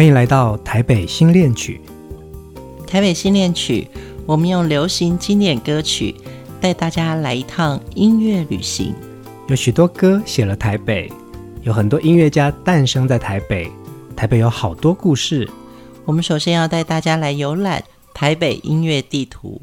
欢迎来到台北新恋曲。台北新恋曲，我们用流行经典歌曲带大家来一趟音乐旅行。有许多歌写了台北，有很多音乐家诞生在台北。台北有好多故事。我们首先要带大家来游览台北音乐地图。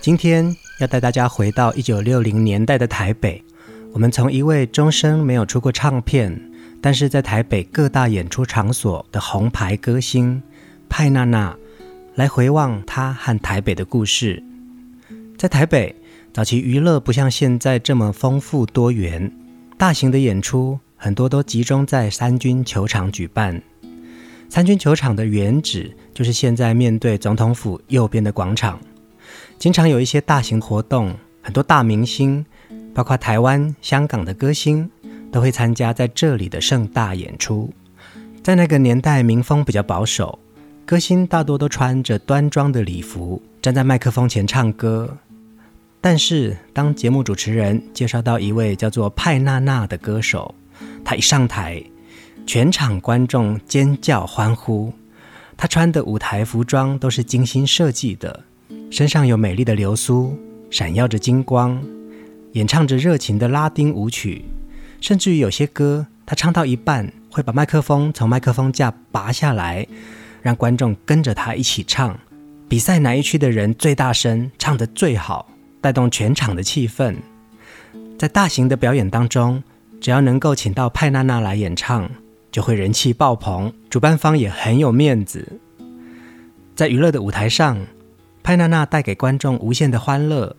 今天要带大家回到一九六零年代的台北，我们从一位终生没有出过唱片，但是在台北各大演出场所的红牌歌星派娜娜来回望她和台北的故事。在台北，早期娱乐不像现在这么丰富多元，大型的演出很多都集中在三军球场举办。三军球场的原址就是现在面对总统府右边的广场。经常有一些大型活动，很多大明星，包括台湾、香港的歌星，都会参加在这里的盛大演出。在那个年代，民风比较保守，歌星大多都穿着端庄的礼服，站在麦克风前唱歌。但是，当节目主持人介绍到一位叫做派娜娜的歌手，她一上台，全场观众尖叫欢呼。她穿的舞台服装都是精心设计的。身上有美丽的流苏，闪耀着金光，演唱着热情的拉丁舞曲，甚至于有些歌，她唱到一半会把麦克风从麦克风架拔下来，让观众跟着她一起唱。比赛哪一区的人最大声，唱得最好，带动全场的气氛。在大型的表演当中，只要能够请到派娜娜来演唱，就会人气爆棚，主办方也很有面子。在娱乐的舞台上。派娜娜带给观众无限的欢乐，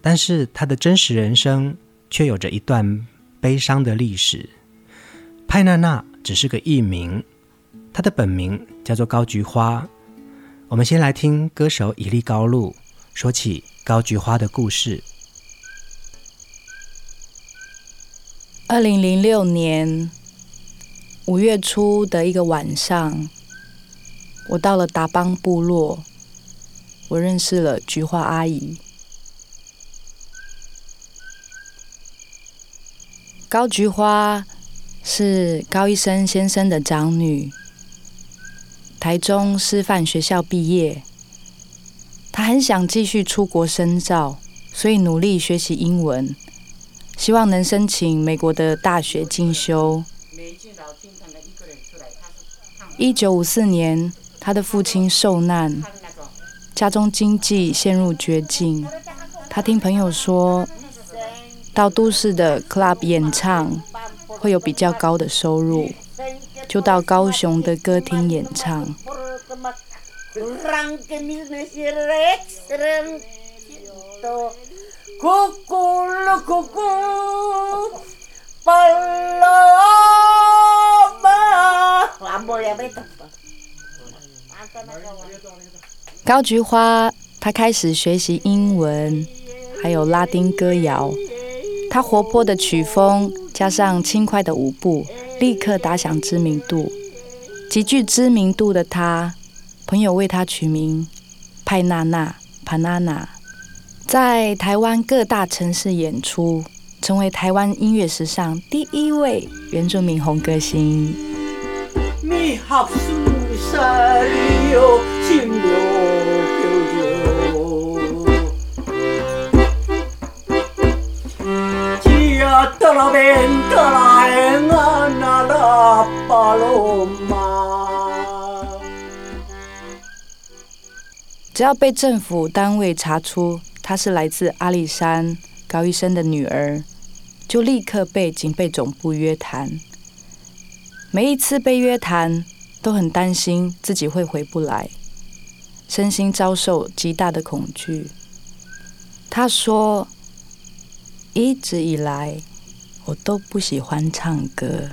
但是她的真实人生却有着一段悲伤的历史。派娜娜只是个艺名，她的本名叫做高菊花。我们先来听歌手以利高露说起高菊花的故事。二零零六年五月初的一个晚上，我到了达邦部落。我认识了菊花阿姨。高菊花是高医生先生的长女，台中师范学校毕业。他很想继续出国深造，所以努力学习英文，希望能申请美国的大学进修。一九五四年，他的父亲受难。家中经济陷入绝境，他听朋友说，到都市的 club 演唱会有比较高的收入，就到高雄的歌厅演唱。高菊花，她开始学习英文，还有拉丁歌谣。她活泼的曲风加上轻快的舞步，立刻打响知名度。极具知名度的她，朋友为他取名派娜娜 （Panana），在台湾各大城市演出，成为台湾音乐史上第一位原住民红歌星。只要被政府单位查出她是来自阿里山高医生的女儿，就立刻被警备总部约谈。每一次被约谈，都很担心自己会回不来，身心遭受极大的恐惧。她说：“一直以来，我都不喜欢唱歌，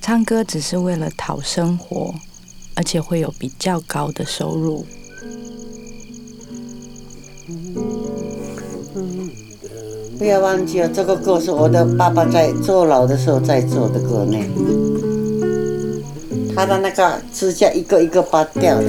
唱歌只是为了讨生活，而且会有比较高的收入。不要忘记了，这个歌是我的爸爸在坐牢的时候在做的歌呢。他的那个指甲一个一个拔掉的。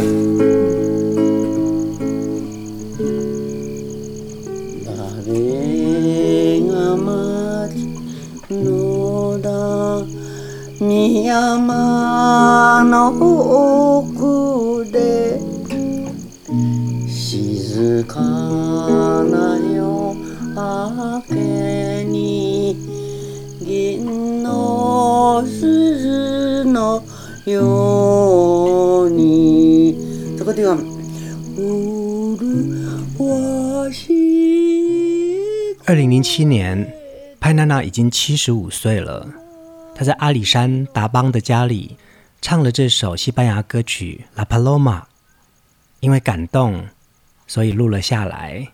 有你这个地方。二零零七年，派娜娜已经七十五岁了。她在阿里山达邦的家里唱了这首西班牙歌曲《La Paloma》，因为感动，所以录了下来。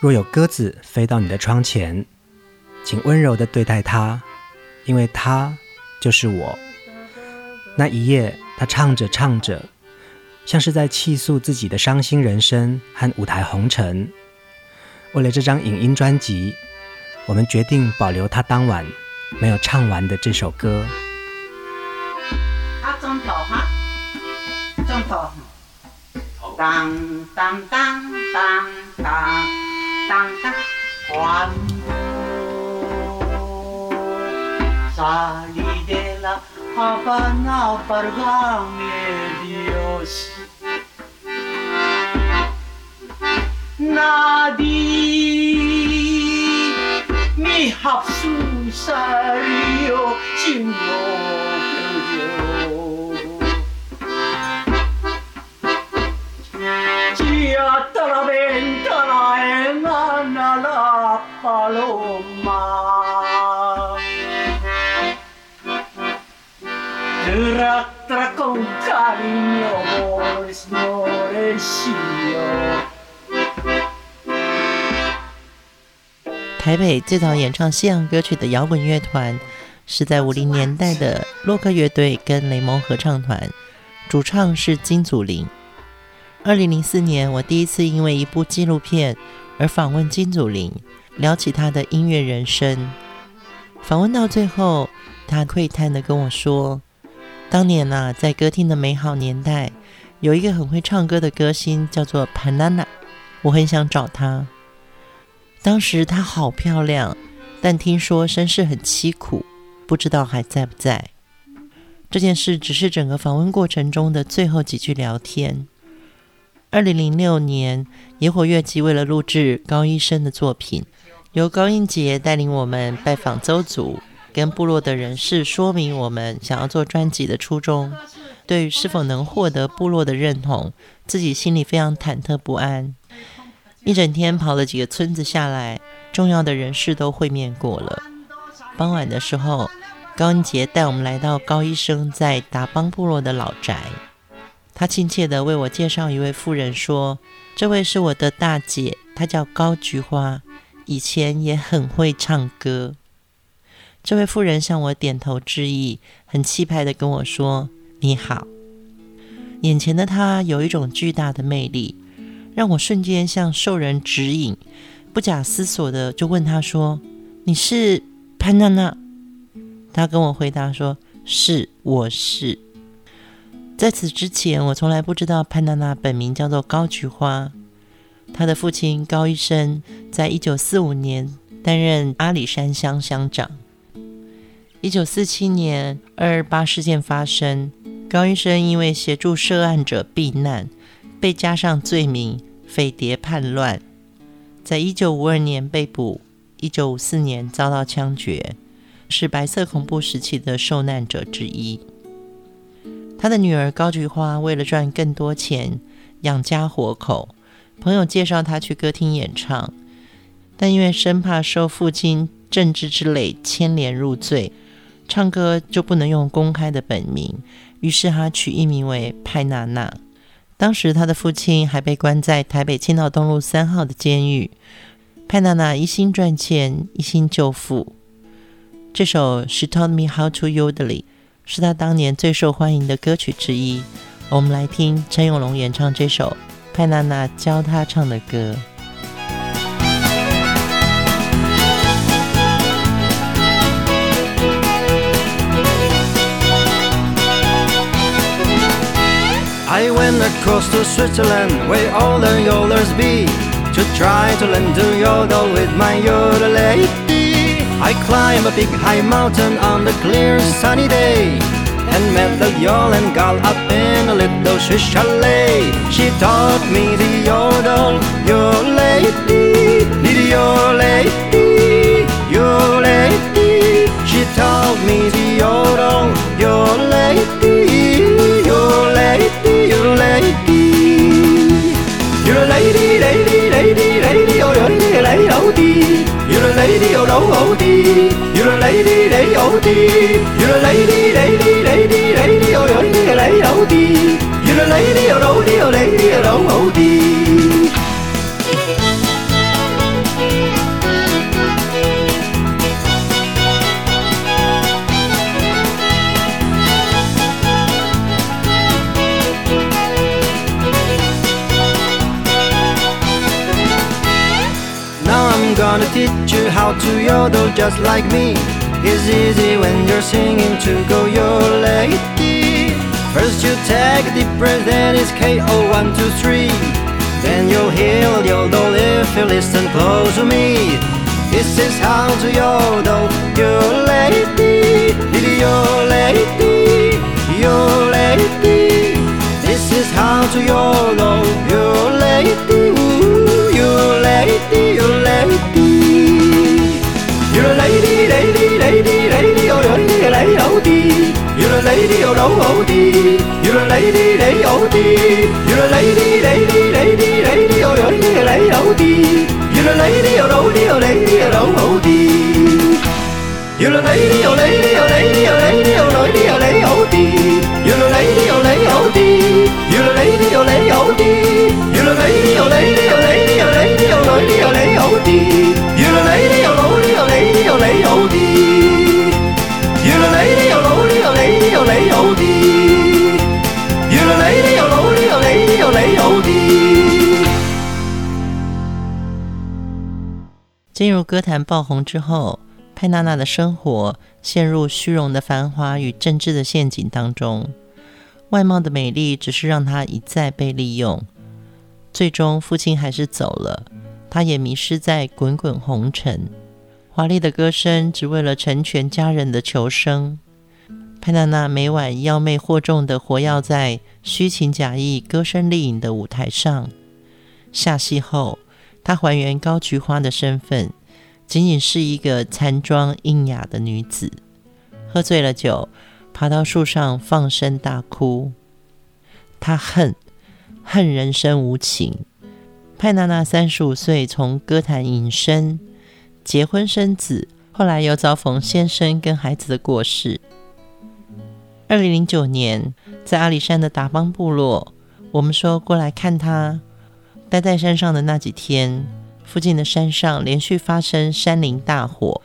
若有鸽子飞到你的窗前，请温柔地对待它，因为它。就是我。那一夜，他唱着唱着，像是在倾诉自己的伤心人生和舞台红尘。为了这张影音专辑，我们决定保留他当晚没有唱完的这首歌。啊，中头哈，中头，当当当当当当当，欢乐沙 la Habana o párgame Dios. Nadie mi hapsusario sin yo Chia talaventa 欢呼。台北最早演唱西洋歌曲的摇滚乐团是在五零年代的洛克乐队跟雷蒙合唱团，主唱是金祖林。二零零四年，我第一次因为一部纪录片而访问金祖林，聊起他的音乐人生。访问到最后，他喟叹地跟我说：“当年啊，在歌厅的美好年代，有一个很会唱歌的歌星叫做潘娜娜，我很想找她。”当时她好漂亮，但听说身世很凄苦，不知道还在不在。这件事只是整个访问过程中的最后几句聊天。二零零六年，野火乐季为了录制高医生的作品，由高英杰带领我们拜访邹族，跟部落的人士说明我们想要做专辑的初衷。对于是否能获得部落的认同，自己心里非常忐忑不安。一整天跑了几个村子下来，重要的人士都会面过了。傍晚的时候，高恩杰带我们来到高医生在达邦部落的老宅。他亲切地为我介绍一位妇人，说：“这位是我的大姐，她叫高菊花，以前也很会唱歌。”这位妇人向我点头致意，很气派地跟我说：“你好。”眼前的她有一种巨大的魅力。让我瞬间像受人指引，不假思索的就问他说：“你是潘娜娜？”他跟我回答说：“是，我是。”在此之前，我从来不知道潘娜娜本名叫做高菊花。她的父亲高医生在一九四五年担任阿里山乡乡长。一九四七年二二八事件发生，高医生因为协助涉案者避难，被加上罪名。匪谍叛乱，在一九五二年被捕，一九五四年遭到枪决，是白色恐怖时期的受难者之一。他的女儿高菊花为了赚更多钱养家活口，朋友介绍他去歌厅演唱，但因为生怕受父亲政治之累牵连入罪，唱歌就不能用公开的本名，于是他取艺名为派娜娜。当时他的父亲还被关在台北青岛东路三号的监狱，派娜娜一心赚钱，一心救父。这首《She Taught Me How to Yodel》是他当年最受欢迎的歌曲之一。我们来听陈永龙演唱这首派娜娜教他唱的歌。I went across to Switzerland where all the yodelers be to try to learn to yodel with my yodel lady. I climbed a big high mountain on the clear sunny day and met the yodeling girl up in a little Swiss chalet. She taught me the yodel, your lady, your lady, your lady. She taught me the oh, oh, dee. You're a lady, lady, oh, dee. You're a lady, lady, lady, lady, oh, you're a lady, oh, dee. You're a lady, oh, no, dee, oh, lady, oh, oh, dee. How to yodel just like me. It's easy when you're singing to go your lady. First you take a deep breath, then it's KO one two three. Then you'll hear yodel if you listen close to me. This is how to yodel your lady, your lady, your lady. This is how to yodel your lady, ooh, your lady, your lady. You're a lady, lady, lady, lady, oh, you're a lady, oh, dee. You're a lady, oh, no, oh, dee. You're a lady, lady, oh, dee. You're a lady, lady, lady, lady, oh, you're a lady, oh, dee. You're a lady, oh, no, dee, oh, lady, oh, no, oh, dee. You're a lady, oh, lady, oh, lady, oh, lady, oh, lady, oh, lady, oh, dee. You're a lady, oh, lady, oh, dee. You're a lady, oh, lady, oh, dee. You're a lady, oh, lady, oh, lady, oh, lady, oh, lady, oh, lady, oh, dee. You're a lady, oh, 有雷有滴有了雷有雷有雷有雷有滴进入歌坛爆红之后佩娜娜的生活陷入虚荣的繁华与政治的陷阱当中外貌的美丽只是让她一再被利用。最终父亲还是走了她也迷失在滚滚红尘。华丽的歌声只为了成全家人的求生。派娜娜每晚妖媚惑众地活跃在虚情假意、歌声丽影的舞台上。下戏后，她还原高菊花的身份，仅仅是一个残妆阴雅的女子。喝醉了酒，爬到树上放声大哭。她恨，恨人生无情。派娜娜三十五岁从歌坛隐身，结婚生子，后来又遭逢先生跟孩子的过世。二零零九年，在阿里山的达邦部落，我们说过来看他。待在山上的那几天，附近的山上连续发生山林大火，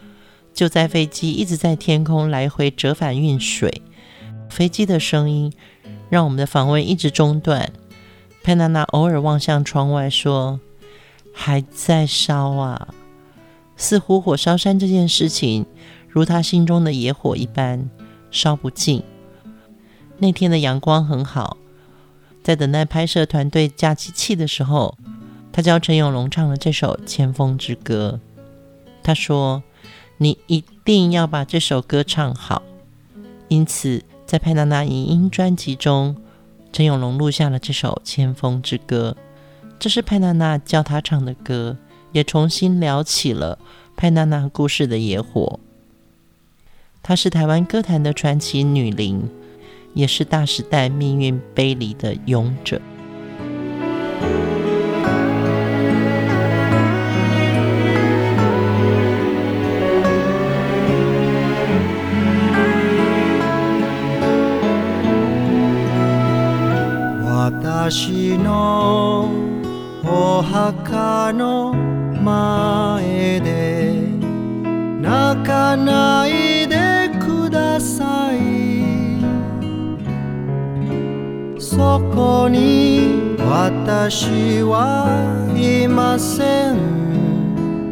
救灾飞机一直在天空来回折返运水，飞机的声音让我们的访问一直中断。佩娜娜偶尔望向窗外说：“还在烧啊！”似乎火烧山这件事情，如他心中的野火一般，烧不尽。那天的阳光很好。在等待拍摄团队架机器的时候，他教陈永龙唱了这首《千峰之歌》。他说：“你一定要把这首歌唱好。”因此，在派娜娜影音专辑中，陈永龙录下了这首《千峰之歌》。这是派娜娜教他唱的歌，也重新撩起了派娜娜故事的野火。她是台湾歌坛的传奇女伶。也是大时代命运背离的勇者。私のお墓の 前で泣かないでください」「そこに私はいません」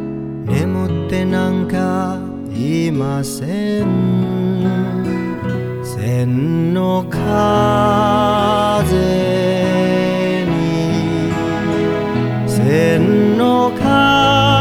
「眠ってなんかいません」「千の風。千の风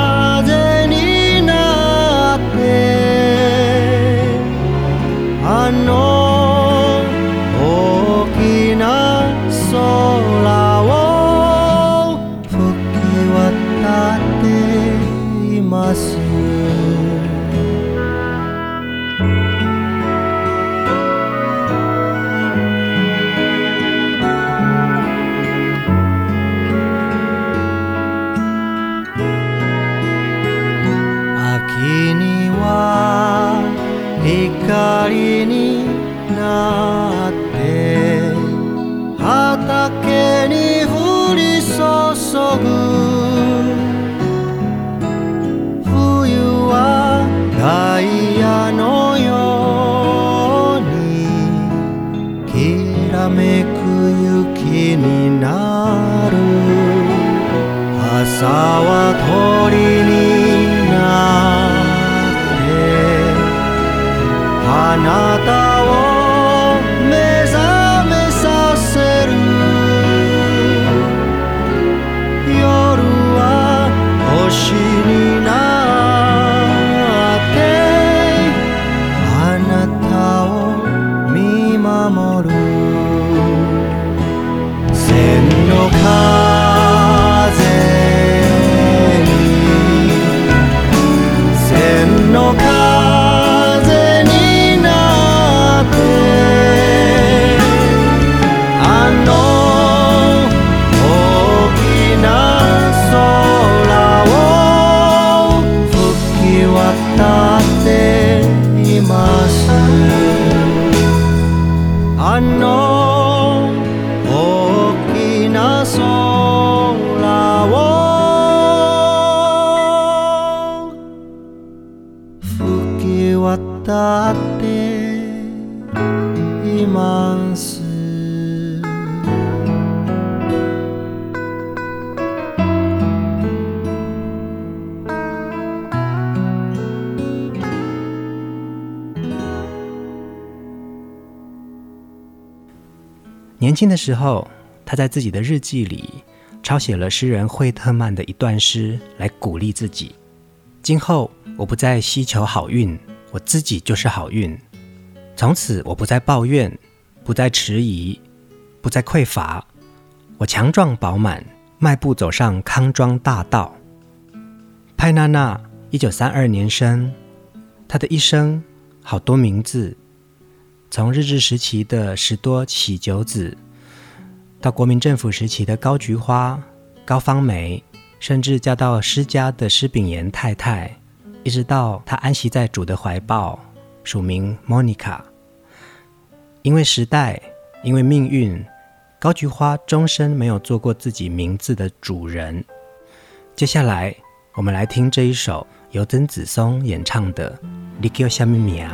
あなたを 轻的时候，他在自己的日记里抄写了诗人惠特曼的一段诗，来鼓励自己：今后我不再希求好运，我自己就是好运。从此我不再抱怨，不再迟疑，不再匮乏，我强壮饱满，迈步走上康庄大道。派娜娜，一九三二年生，她的一生好多名字。从日治时期的十多喜久子，到国民政府时期的高菊花、高芳梅，甚至嫁到施家的施炳炎太太，一直到她安息在主的怀抱，署名 Monica。因为时代，因为命运，高菊花终身没有做过自己名字的主人。接下来，我们来听这一首由曾子松演唱的《你叫什么名》。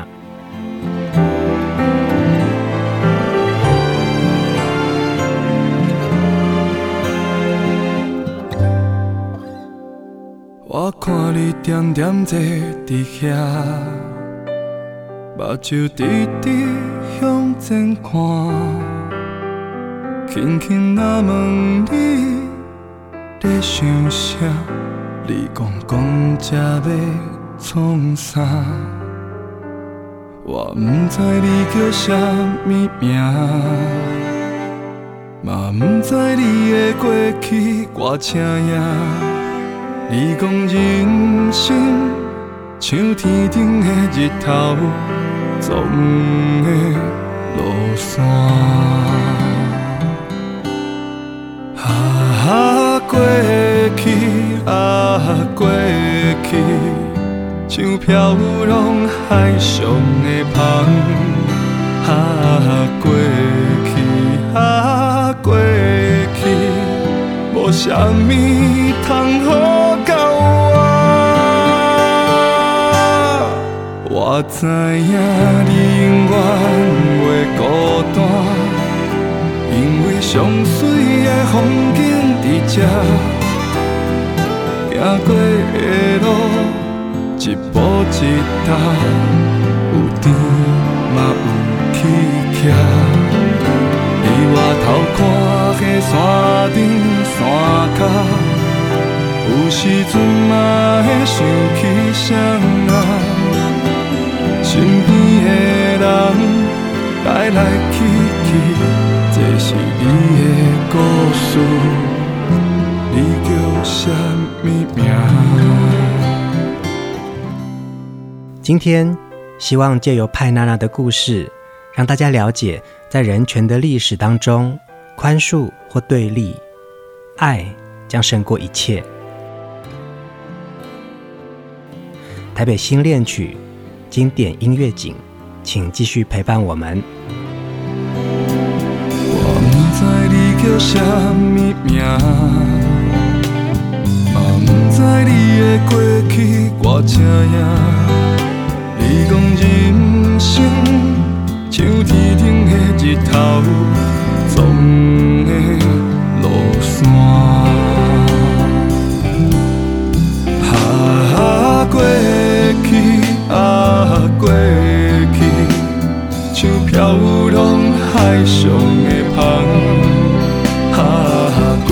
我看你点点坐伫遐，目睭直直向前看，轻轻若问你在想啥，你讲讲这要创啥？我不知你叫什么名，嘛不知你的过去歌声呀。你讲人生像天顶的日头，总会落山。啊，过去啊，过去，像飘浪海上的帆。啊，过去啊，过去，无啥物通好。我知影你永远袂孤单，因为。上水的风景伫这，行过的路一步一踏，有甜嘛有起徛。离外头看下山顶山脚，有时阵嘛会想起谁啊，身边的人来来去去。这是你的故事，你叫什么名？今天希望借由派娜娜的故事，让大家了解，在人权的历史当中，宽恕或对立，爱将胜过一切。台北新恋曲经典音乐景，请继续陪伴我们。我不知你叫什么名？嘛不知你的过去偌正样。你讲人生像天顶的日头，总会落山。过去，像飘浪海上的帆。啊，过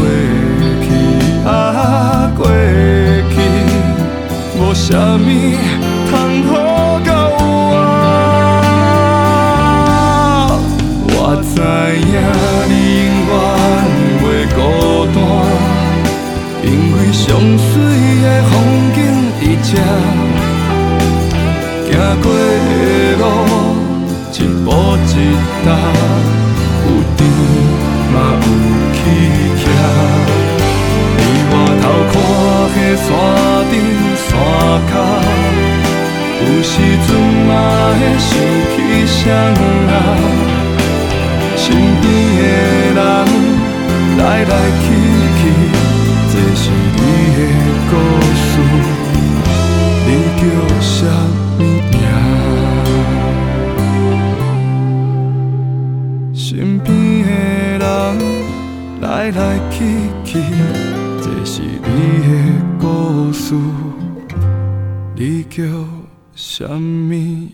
去啊，过去，无啥物通好甲我。我知影你永远袂孤单，因为上水的风景伫这，一踏，有甜嘛有。离外头看下山顶山脚，有时阵嘛会想起谁啊？身边的人来来去去，这是你的故事，你叫什么？来来去去，这是你的故事，你叫什么？